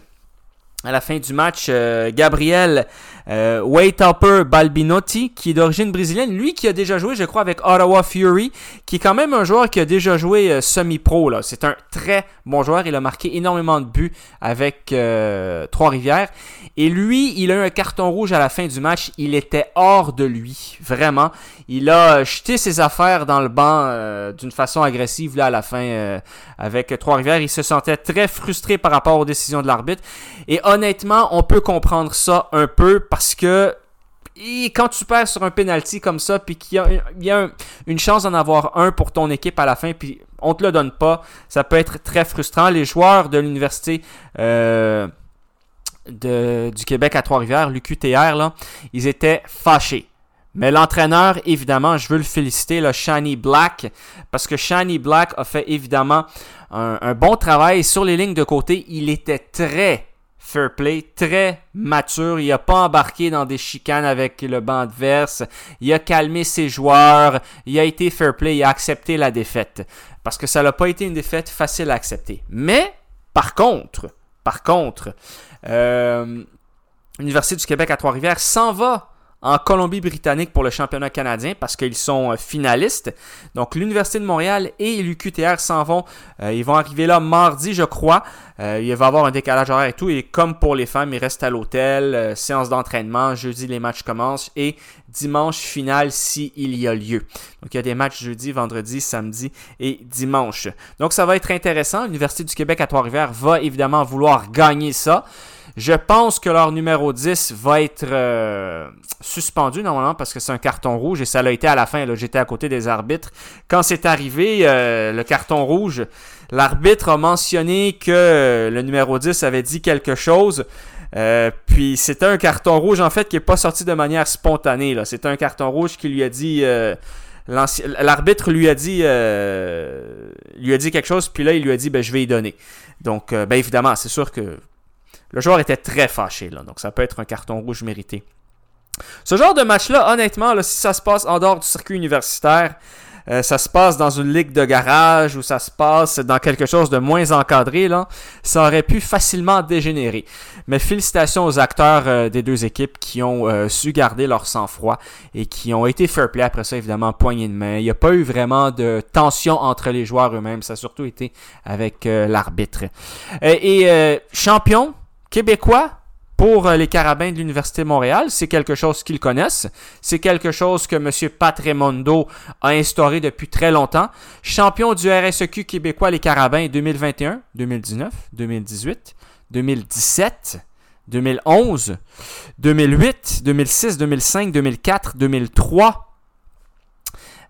à la fin du match, Gabriel euh, Wade Topper Balbinotti, qui est d'origine brésilienne, lui qui a déjà joué, je crois, avec Ottawa Fury, qui est quand même un joueur qui a déjà joué euh, semi-pro. Là. C'est un très bon joueur. Il a marqué énormément de buts avec euh, Trois-Rivières. Et lui, il a eu un carton rouge à la fin du match. Il était hors de lui, vraiment. Il a jeté ses affaires dans le banc euh, d'une façon agressive là à la fin avec Trois-Rivières. Il se sentait très frustré par rapport aux décisions de l'arbitre. Et honnêtement, on peut comprendre ça un peu parce que quand tu perds sur un penalty comme ça, puis qu'il y a, une chance d'en avoir un pour ton équipe à la fin, puis on te le donne pas, ça peut être très frustrant. Les joueurs de l'université euh, du Québec à Trois-Rivières, l'UQTR, ils étaient fâchés. Mais l'entraîneur, évidemment, je veux le féliciter, le Shani Black, parce que Shani Black a fait évidemment un bon travail sur les lignes de côté. Il était très, fair play, très mature. Il n'a pas embarqué dans des chicanes avec le banc adverse. Il a calmé ses joueurs. Il a été fair play. Il a accepté la défaite. Parce que ça n'a pas été une défaite facile à accepter. Mais, par contre, par contre, euh, l'Université du Québec à Trois-Rivières s'en va en Colombie-Britannique pour le championnat canadien parce qu'ils sont euh, finalistes. Donc l'Université de Montréal et l'UQTR s'en vont. Euh, ils vont arriver là mardi, je crois. Euh, il va y avoir un décalage horaire et tout. Et comme pour les femmes, ils restent à l'hôtel, séance d'entraînement. Jeudi, les matchs commencent. Et dimanche, finale s'il y a lieu. Donc il y a des matchs jeudi, vendredi, samedi et dimanche. Donc ça va être intéressant. L'Université du Québec à Trois-Rivières va évidemment vouloir gagner ça. Je pense que leur numéro 10 va être euh, suspendu normalement parce que c'est un carton rouge et ça l'a été à la fin. J'étais à côté des arbitres. Quand c'est arrivé, euh, le carton rouge, l'arbitre a mentionné que le numéro 10 avait dit quelque chose. Euh, puis c'était un carton rouge en fait qui n'est pas sorti de manière spontanée. C'était un carton rouge qui lui a dit... L'arbitre lui a dit lui a dit quelque chose, puis là il lui a dit ben, je vais y donner. Donc ben évidemment, c'est sûr que le joueur était très fâché, donc ça peut être un carton rouge mérité. Ce genre de match-là, honnêtement, si ça se passe en dehors du circuit universitaire, euh, ça se passe dans une ligue de garage ou ça se passe dans quelque chose de moins encadré, ça aurait pu facilement dégénérer. Mais félicitations aux acteurs euh, des deux équipes qui ont euh, su garder leur sang-froid et qui ont été fair play après ça, évidemment, poignée de main. Il n'y a pas eu vraiment de tension entre les joueurs eux-mêmes, ça a surtout été avec l'arbitre. et champion, québécois pour euh, les carabins de l'Université de Montréal. C'est quelque chose qu'ils connaissent. C'est quelque chose que M. Pat Raimondo a instauré depuis très longtemps. Champion du RSEQ québécois les carabins 2021, 2019, 2018, 2017. 2011, 2008, 2006, 2005, 2004, 2003,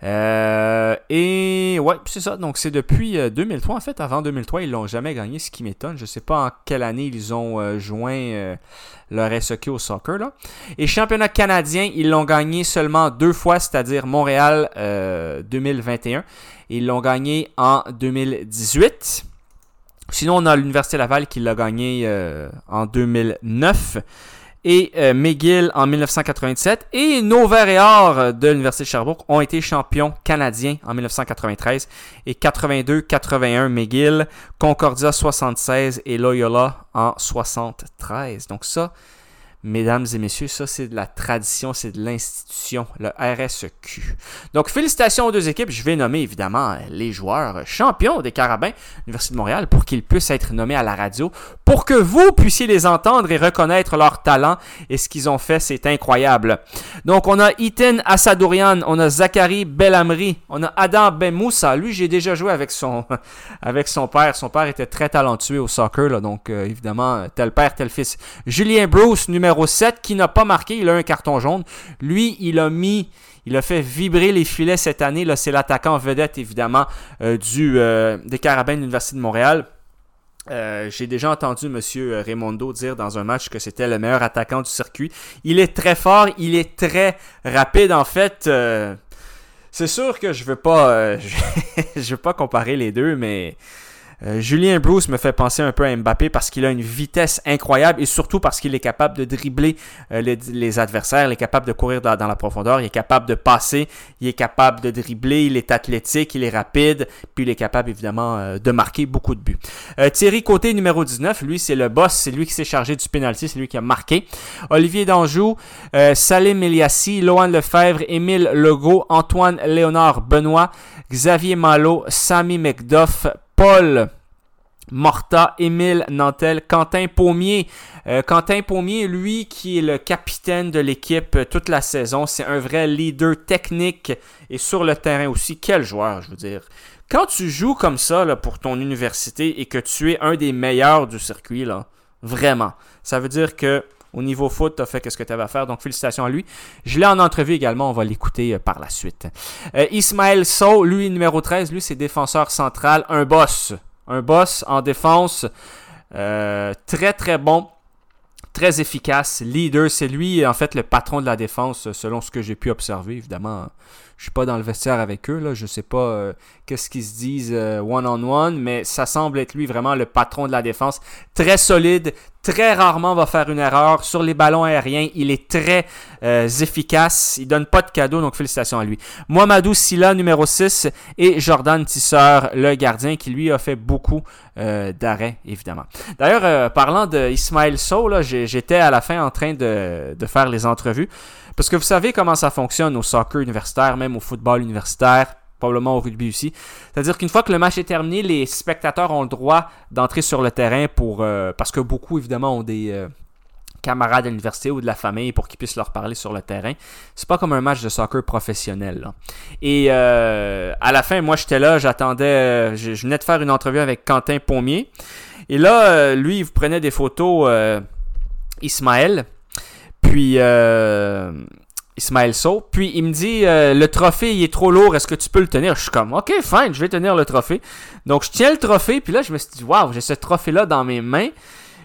euh, et ouais, c'est ça. Donc c'est depuis 2003 euh, en fait. Avant 2003, ils l'ont jamais gagné, ce qui m'étonne. Je sais pas en quelle année ils ont euh, joint leur SEQ au soccer là. Et championnat canadien, ils l'ont gagné seulement deux fois, c'est-à-dire Montréal 2021. Ils l'ont gagné en 2018. Sinon, on a l'Université Laval qui l'a gagné en 2009 et euh, McGill en 1987. Et nos Verts et Or de l'Université de Sherbrooke ont été champions canadiens en 1993 et 82-81 McGill, Concordia 76 et Loyola en 73. Donc ça, Mesdames et messieurs, ça c'est de la tradition, c'est de l'institution, le RSEQ. Donc félicitations aux deux équipes. Je vais nommer évidemment les joueurs champions des Carabins, l'Université de Montréal, pour qu'ils puissent être nommés à la radio, pour que vous puissiez les entendre et reconnaître leur talent. Et ce qu'ils ont fait, c'est incroyable. Donc on a Ethan Assadourian, on a Zachary Bellamri, on a Adam Benmoussa. Lui, j'ai déjà joué avec son, père. Son père était très talentueux au soccer, donc euh, évidemment, tel père, tel fils. Julien Bruce, numéro 7 qui n'a pas marqué, il a un carton jaune. Lui, il a mis Il a fait vibrer les filets cette année. Là, c'est l'attaquant vedette, évidemment, euh, du, euh, des Carabins de l'Université de Montréal. Euh, j'ai déjà entendu M. Raimondo dire dans un match que c'était le meilleur attaquant du circuit. Il est très fort, il est très rapide. En fait, c'est sûr que je veux pas, je veux pas comparer les deux, mais euh, Julien Bruce me fait penser un peu à Mbappé parce qu'il a une vitesse incroyable et surtout parce qu'il est capable de dribbler euh, les, adversaires, il est capable de courir dans, la profondeur, il est capable de passer, il est capable de dribbler, il est athlétique, il est rapide, puis il est capable évidemment euh, de marquer beaucoup de buts. Thierry Côté, numéro 19, lui c'est le boss, c'est lui qui s'est chargé du penalty, c'est lui qui a marqué. Olivier Danjou, Salim Eliassi, Lohan Lefebvre, Émile Legault, Antoine Léonard Benoît, Xavier Malo, Samy McDuff, Paul Morta, Émile Nantel, Quentin Pommier. Euh, Quentin Pommier, lui, qui est le capitaine de l'équipe euh, toute la saison, c'est un vrai leader technique et sur le terrain aussi. Quel joueur, je veux dire. Quand tu joues comme ça pour ton université et que tu es un des meilleurs du circuit, là, vraiment, ça veut dire que au niveau foot, tu as fait ce que tu avais à faire. Donc, félicitations à lui. Je l'ai en entrevue également. On va l'écouter euh, par la suite. Euh, Ismaël So, lui, numéro 13, lui, c'est défenseur central. Un boss. Un boss en défense. Euh, très, très bon. Très efficace. Leader. C'est lui, en fait, le patron de la défense, selon ce que j'ai pu observer, évidemment. Je suis pas dans le vestiaire avec eux, là. Je sais pas euh, qu'est-ce qu'ils se disent one-on-one, -on -one, mais ça semble être lui vraiment le patron de la défense. Très solide, très rarement va faire une erreur. Sur les ballons aériens, il est très euh, efficace. Il donne pas de cadeau, donc félicitations à lui. Mohamedou Silla, numéro 6, et Jordan Tisseur, le gardien, qui lui a fait beaucoup euh, d'arrêts, évidemment. D'ailleurs, euh, parlant de Ismaël Sow, j'étais à la fin en train de, de faire les entrevues. Parce que vous savez comment ça fonctionne au soccer universitaire, même au football universitaire probablement au rugby aussi. C'est-à-dire qu'une fois que le match est terminé, les spectateurs ont le droit d'entrer sur le terrain pour euh, parce que beaucoup évidemment ont des euh, camarades à l'université ou de la famille pour qu'ils puissent leur parler sur le terrain. C'est pas comme un match de soccer professionnel. Là. Et euh, à la fin, moi j'étais là, j'attendais, je, je, venais de faire une entrevue avec Quentin Pommier. Et là, lui, il prenait des photos Ismaël. Puis Ismaël So. Puis il me dit euh, le trophée il est trop lourd, est-ce que tu peux le tenir? Je suis comme OK, fine, je vais tenir le trophée. Donc je tiens le trophée, puis là je me suis dit waouh, j'ai ce trophée là dans mes mains.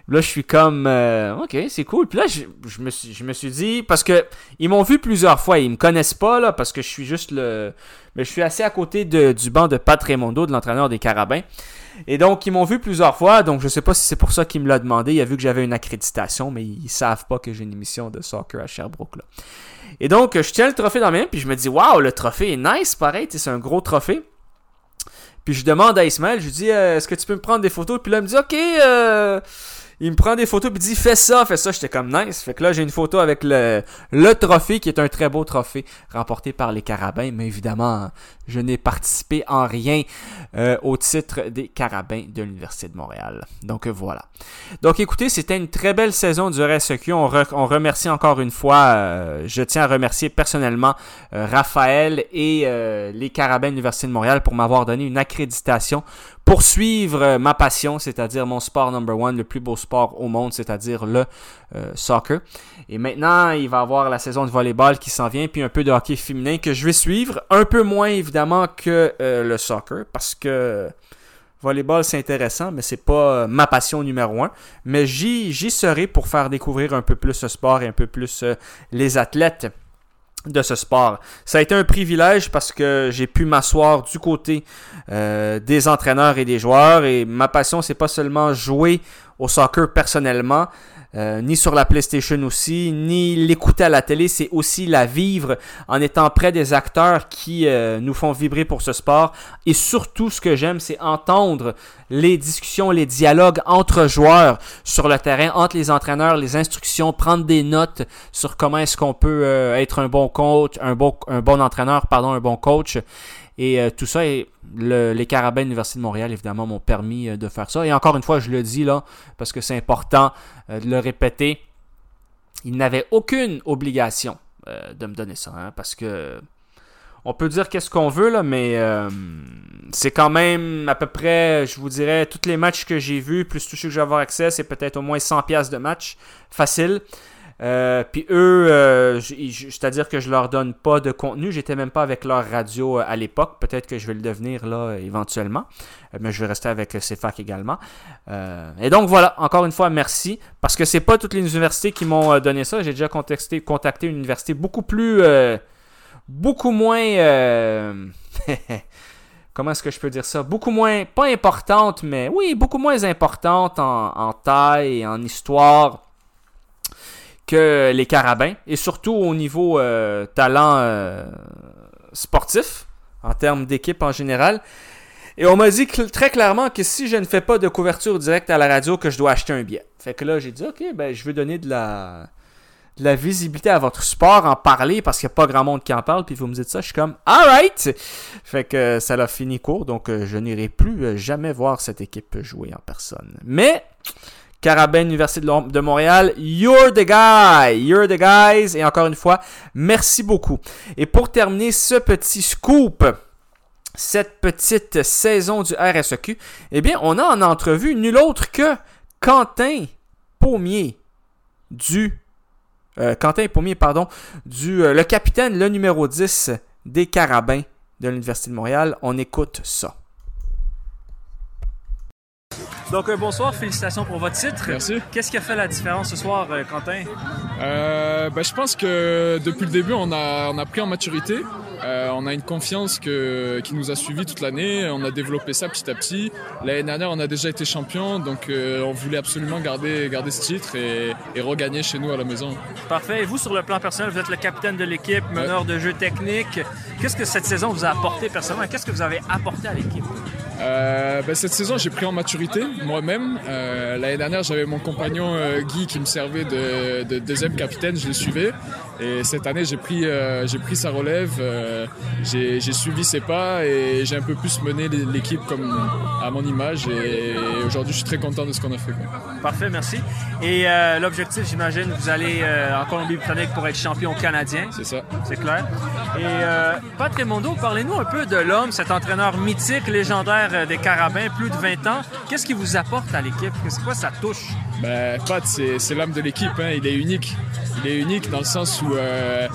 Là, je suis comme euh, OK, c'est cool. Puis là, je, je, me suis, je me suis dit parce que ils m'ont vu plusieurs fois, ils me connaissent pas là parce que je suis juste le mais je suis assez à côté de, du banc de Pat Raimondo, de l'entraîneur des Carabins. Et donc, ils m'ont vu plusieurs fois, donc je sais pas si c'est pour ça qu'il me l'a demandé. Il a vu que j'avais une accréditation, mais ils savent pas que j'ai une émission de soccer à Sherbrooke. Là. Et donc, je tiens le trophée dans mes mains, puis je me dis, waouh, le trophée est nice, pareil, c'est un gros trophée. Puis je demande à Ismaël, je lui dis, euh, est-ce que tu peux me prendre des photos? Puis là, il me dit, ok, euh, il me prend des photos puis dit fais ça, fais ça. J'étais comme nice. Fait que là j'ai une photo avec le, le trophée qui est un très beau trophée remporté par les Carabins. Mais évidemment, je n'ai participé en rien euh, au titre des Carabins de l'Université de Montréal. Donc euh, voilà. Donc écoutez, c'était une très belle saison du RSEQ. On, re, on remercie encore une fois, euh, je tiens à remercier personnellement euh, Raphaël et euh, les Carabins de l'Université de Montréal pour m'avoir donné une accréditation poursuivre euh, ma passion, c'est-à-dire mon sport number one, le plus beau sport au monde, c'est-à-dire le euh, soccer. Et maintenant, il va y avoir la saison de volleyball qui s'en vient, puis un peu de hockey féminin que je vais suivre, un peu moins évidemment que euh, le soccer, parce que volleyball c'est intéressant, mais c'est pas ma passion numéro un. Mais j'y, j'y serai pour faire découvrir un peu plus ce sport et un peu plus les athlètes de ce sport. Ça a été un privilège parce que j'ai pu m'asseoir du côté euh, des entraîneurs et des joueurs et ma passion c'est pas seulement jouer au soccer personnellement, euh, ni sur la PlayStation aussi, ni l'écouter à la télé, c'est aussi la vivre en étant près des acteurs qui euh, nous font vibrer pour ce sport. Et surtout, ce que j'aime, c'est entendre les discussions, les dialogues entre joueurs sur le terrain, entre les entraîneurs, les instructions, prendre des notes sur comment est-ce qu'on peut euh, être un bon coach, un bon, un bon entraîneur, pardon, un bon coach. Et euh, tout ça, les Carabins de l'Université de Montréal, évidemment, m'ont permis euh, de faire ça. Et encore une fois, je le dis là, parce que c'est important euh, de le répéter, ils n'avaient aucune obligation de me donner ça. Hein, parce que on peut dire qu'est-ce qu'on veut, là, mais c'est quand même à peu près, je vous dirais, tous les matchs que j'ai vus, plus tout ce que je vais avoir accès, c'est peut-être au moins 100$ de match. Facile. Euh, puis eux, euh, c'est-à-dire que je leur donne pas de contenu. J'étais même pas avec leur radio euh, à l'époque. Peut-être que je vais le devenir là euh, éventuellement. Mais je vais rester avec CFAC également. Euh, et donc voilà, encore une fois, merci. Parce que c'est pas toutes les universités qui m'ont donné ça. J'ai déjà contacté, une université beaucoup plus. beaucoup moins. comment est-ce que je peux dire ça? Beaucoup moins, pas importante, mais oui, beaucoup moins importante en taille et en histoire que les carabins. Et surtout au niveau euh, talent euh, sportif, en termes d'équipe en général. Et on m'a dit très clairement que si je ne fais pas de couverture directe à la radio, que je dois acheter un billet. Fait que là, j'ai dit, ok, ben, je veux donner de la, de la visibilité à votre sport, en parler, parce qu'il n'y a pas grand monde qui en parle, puis vous me dites ça, je suis comme, alright! Fait que euh, ça l'a fini court, donc je n'irai plus jamais voir cette équipe jouer en personne. Mais, Carabin Université de, Montréal, you're the guy! You're the guys! Et encore une fois, merci beaucoup. Et pour terminer ce petit scoop, cette petite saison du RSEQ, eh bien, on a en entrevue nul autre que Quentin Pommier du euh, Quentin Pommier, pardon, du euh, le capitaine, le numéro 10 des Carabins de l'Université de Montréal. On écoute ça. Donc, bonsoir, félicitations pour votre titre. Merci. Qu'est-ce qui a fait la différence ce soir, euh, Quentin? Euh, ben, je pense que depuis le début, on a, on a pris en maturité. Euh, on a une confiance que, qui nous a suivis toute l'année. On a développé ça petit à petit. L'année dernière, on a déjà été champion, donc euh, on voulait absolument garder, garder ce titre et, et regagner chez nous à la maison. Parfait. Et vous, sur le plan personnel, vous êtes le capitaine de l'équipe, meneur de jeu technique. Qu'est-ce que cette saison vous a apporté personnellement? Qu'est-ce que vous avez apporté à l'équipe? Euh, ben, cette saison, j'ai pris en maturité moi-même. Euh, L'année dernière, j'avais mon compagnon euh, Guy qui me servait de, de deuxième capitaine, je le suivais. Et cette année, j'ai pris, euh, j'ai pris sa relève, euh, j'ai suivi ses pas et j'ai un peu plus mené l'équipe comme à mon image. Et aujourd'hui, je suis très content de ce qu'on a fait. quoi. Parfait, merci. Et euh, l'objectif, j'imagine, vous allez en Colombie-Britannique pour être champion canadien. C'est ça. C'est clair. Et Pat Raimondo, parlez-nous un peu de l'homme, cet entraîneur mythique, légendaire des Carabins, plus de 20 ans. Qu'est-ce qu'il vous apporte à l'équipe? C'est quoi sa touche? Ben, Pat, c'est c'est l'âme de l'équipe. hein. Il est unique. Il est unique dans le sens où euh,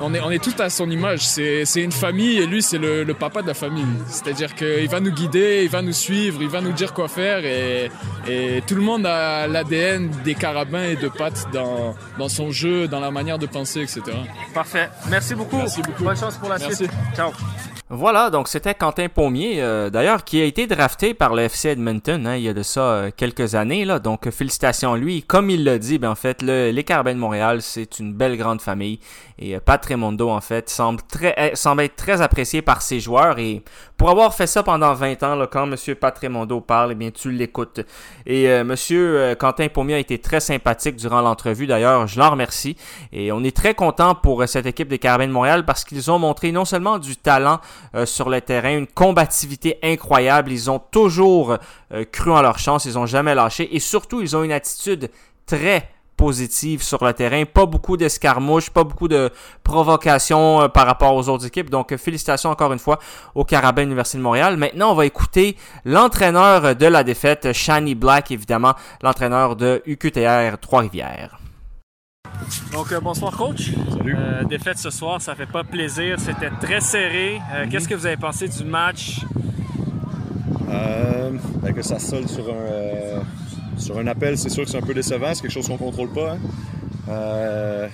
on est, on est tout à son image. C'est c'est une famille et lui, c'est le, le papa de la famille. C'est-à-dire qu'il va nous guider, il va nous suivre, il va nous dire quoi faire. Et, et tout le monde a l'ADN des carabins et de Pat dans, dans son jeu, dans la manière de penser, etc. Parfait. Merci beaucoup. Merci beaucoup. Bonne chance pour la Merci. suite. Ciao. Voilà, donc c'était Quentin Pommier, euh, d'ailleurs, qui a été drafté par le FC Edmonton hein, il y a de ça euh, quelques années. Là, donc, félicitations à lui. Comme il l'a dit, ben, en fait, le- les Carabins de Montréal, c'est une belle grande famille. Et euh, en fait, semble, très, euh, semble être très apprécié par ses joueurs. Et pour avoir fait ça pendant 20 ans, là, quand M. Pat Raimondo parle, eh bien, tu l'écoutes. Et euh, M. Quentin Pommier a été très sympathique durant l'entrevue. D'ailleurs, je l'en remercie. Et on est très content pour cette équipe des Carabins de Montréal parce qu'ils ont montré non seulement du talent euh, sur le terrain, une combativité incroyable. Ils ont toujours euh, cru en leur chance, ils ont jamais lâché et surtout ils ont une attitude très positive sur le terrain, pas beaucoup d'escarmouches, pas beaucoup de provocations euh, par rapport aux autres équipes. Donc félicitations encore une fois au Carabin Université de Montréal. Maintenant, on va écouter l'entraîneur de la défaite, Shani Black, évidemment, l'entraîneur de UQTR Trois-Rivières. Donc, euh, bonsoir, coach. Salut. Euh, défaite ce soir, ça fait pas plaisir. C'était très serré. Euh, Qu'est-ce que vous avez pensé du match? Euh, ben, que ça se solde sur un, sur un appel, c'est sûr que c'est un peu décevant. C'est quelque chose qu'on contrôle pas. hein.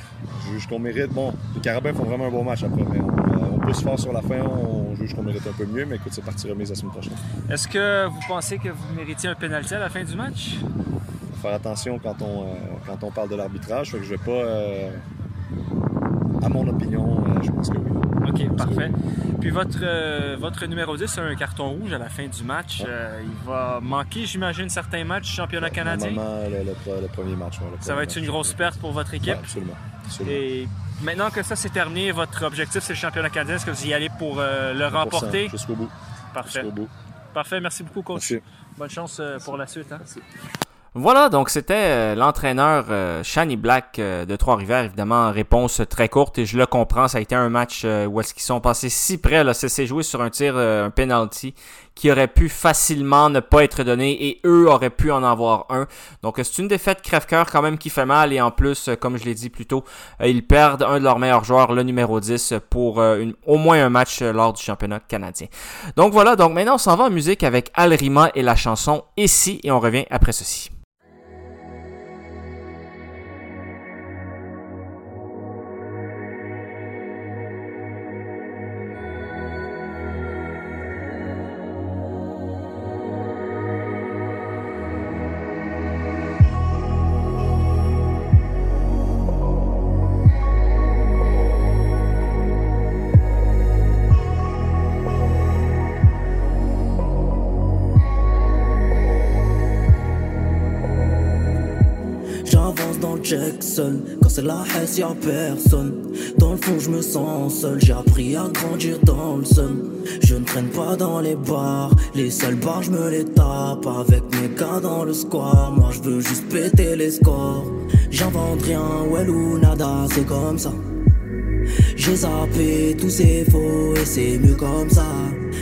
Je juge qu'on mérite. Bon, les Carabins font vraiment un bon match après, mais on, on pousse fort sur la fin. On juge qu'on mérite un peu mieux, mais écoute, c'est parti remise la semaine prochaine. Est-ce que vous pensez que vous méritiez un pénalty à la fin du match? Faut faire attention quand on, euh, quand on parle de l'arbitrage. Je vais pas. euh, à mon opinion, euh, je pense que oui. OK, parfait. Puis votre, euh, votre numéro 10 a un carton rouge à la fin du match. Euh, il va manquer, j'imagine, certains matchs du championnat canadien. Le, le pre- le premier match. ouais, le Ça va être une grosse perte pour votre équipe. Absolument. absolument. Et maintenant que ça c'est terminé, votre objectif c'est le championnat canadien. Est-ce que vous y allez pour euh, le 100%, remporter? Jusqu'au bout. Parfait. Jusqu'au bout. Parfait, merci beaucoup, coach. Merci. Bonne chance pour la suite. hein. Voilà, donc c'était euh, l'entraîneur euh, Shani Black euh, de Trois-Rivières, évidemment, réponse très courte et je le comprends, ça a été un match où est-ce qu'ils sont passés si près, là, c'est joué sur un tir, un penalty qui aurait pu facilement ne pas être donné et eux auraient pu en avoir un. Donc c'est une défaite crève-cœur quand même qui fait mal et en plus, comme je l'ai dit plus tôt, ils perdent un de leurs meilleurs joueurs, le numéro 10, pour au moins un match lors du championnat canadien. Donc voilà, donc maintenant on s'en va en musique avec Alrima et la chanson Ici et on revient après ceci. Jackson. Quand c'est la haine, y'a personne. Dans le fond, je me sens seul. J'ai appris à grandir dans le sun. Je ne traîne pas dans les bars. Les seuls bars, je me les tape. Avec mes gars dans le square. Moi, je veux juste péter les scores. J'invente rien, well ou nada, c'est comme ça. J'ai zappé, tout c'est faux et c'est mieux comme ça.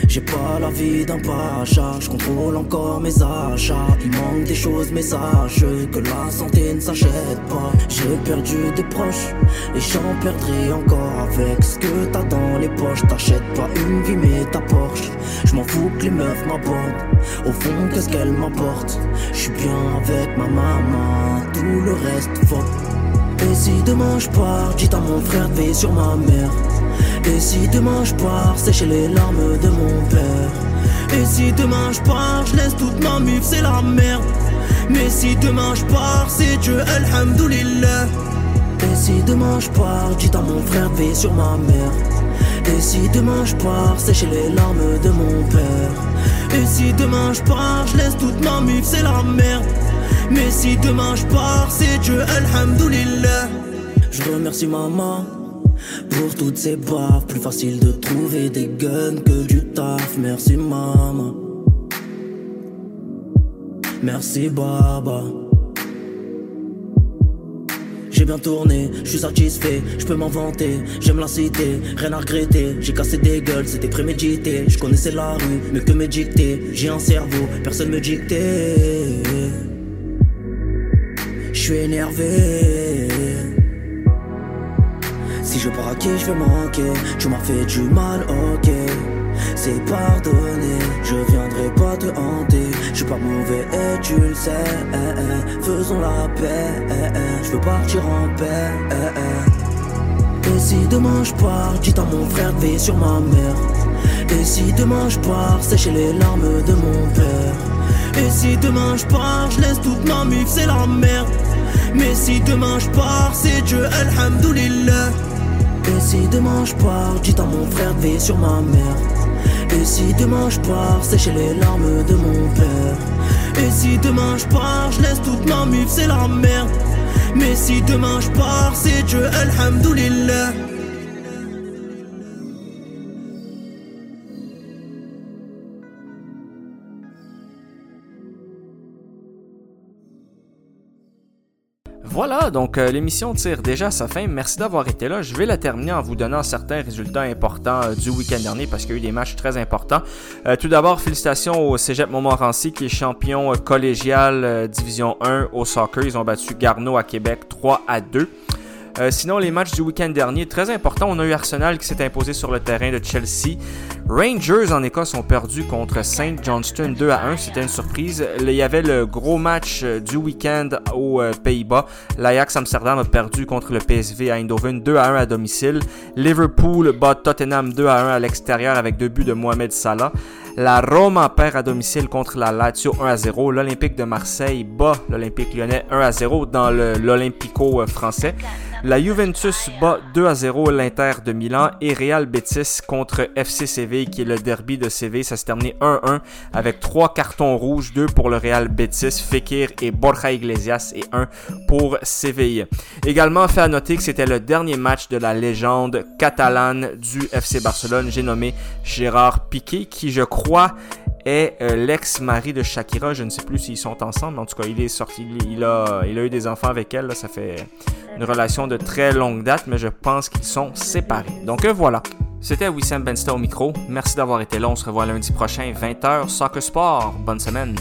J'ai pas la vie d'un pacha, je contrôle encore mes achats. Il manque des choses, mais sache que la santé ne s'achète pas. J'ai perdu des proches et j'en perdrai encore avec ce que t'as dans les poches. T'achètes pas une vie, mais ta Porsche. Je m'en fous que les meufs m'abordent. Au fond, qu'est-ce qu'elles m'apportent? Je suis bien avec ma maman, tout le reste faux. Et si demain je pars, dis à mon frère de sur ma mère. Et si demain je pars, sécher les larmes de mon père? Et si demain je pars, je laisse toute ma muf, c'est la merde. Mais si demain je pars, c'est Dieu, alhamdoulilah. Et si demain je pars, dis à mon frère de sur ma mère. Et si demain je pars, sécher les larmes de mon père. Et si demain je pars, je laisse toute ma muf, c'est la merde. Mais si demain je pars, c'est Dieu, Alhamdoulilah. Je remercie maman pour toutes ces baffes. Plus facile de trouver des guns que du taf. Merci maman. Merci baba. J'ai bien tourné, je suis satisfait, je peux m'en vanter, j'aime la cité, rien à regretter, j'ai cassé des gueules, c'était prémédité, je connaissais la rue, mieux que mes dictées, j'ai un cerveau, personne me dictait je suis énervé. Si je braquais, je vais manquer. Tu m'as fait du mal, ok. C'est pardonné, je viendrai pas te hanter. Je suis pas mauvais et tu le sais. Faisons la paix, eh, je veux partir en paix. Et si demain je pars, dis à mon frère de sur ma mère. Et si demain je pars, sécher les larmes de mon père. Et si demain je pars, je laisse toute ma mif, c'est la merde. Mais si demain je pars, c'est Dieu, Alhamdoulilah. Et si demain je pars, dis à mon frère de sur ma mère. Et si demain je pars, sécher les larmes de mon père. Et si demain je pars, je laisse toute ma mif, c'est la merde. Mais si demain je pars, c'est Dieu, Alhamdoulilah. Voilà, donc euh, l'émission tire déjà sa fin. Merci d'avoir été là. Je vais la terminer en vous donnant certains résultats importants euh, du week-end dernier parce qu'il y a eu des matchs très importants. Euh, tout d'abord, félicitations au Cégep Montmorency qui est champion collégial Division 1 au soccer. Ils ont battu Garneau à Québec 3 à 2. Euh, sinon, les matchs du week-end dernier, très important, on a eu Arsenal qui s'est imposé sur le terrain de Chelsea. Rangers en Écosse ont perdu contre Saint Johnston 2 à 1, c'était une surprise. Il y avait le gros match euh, du week-end aux euh, Pays-Bas. L'Ajax Amsterdam a perdu contre le PSV à Eindhoven 2 à 1 à domicile. Liverpool bat Tottenham 2 à 1 à l'extérieur avec deux buts de Mohamed Salah. La Roma perd à domicile contre la Lazio 1 à 0. L'Olympique de Marseille bat l'Olympique lyonnais 1 à 0 dans l'Olympico français. La Juventus bat 2 à 0 l'Inter de Milan et Real Betis contre FC Séville qui est le derby de Séville. Ça s'est terminé 1-1 avec 3 cartons rouges, 2 pour le Real Betis, Fekir et Borja Iglesias et 1 pour Séville. Également fait à noter que c'était le dernier match de la légende catalane du FC Barcelone. J'ai nommé Gérard Piqué qui je crois est euh, l'ex-mari de Shakira. Je ne sais plus s'ils sont ensemble, en tout cas, il est sorti, il a, il a eu des enfants avec elle. Ça fait une relation de très longue date, mais je pense qu'ils sont séparés. Donc euh, voilà. C'était Wissam Bensta au micro. Merci d'avoir été là. On se revoit lundi prochain, 20h, Soccer Sport. Bonne semaine.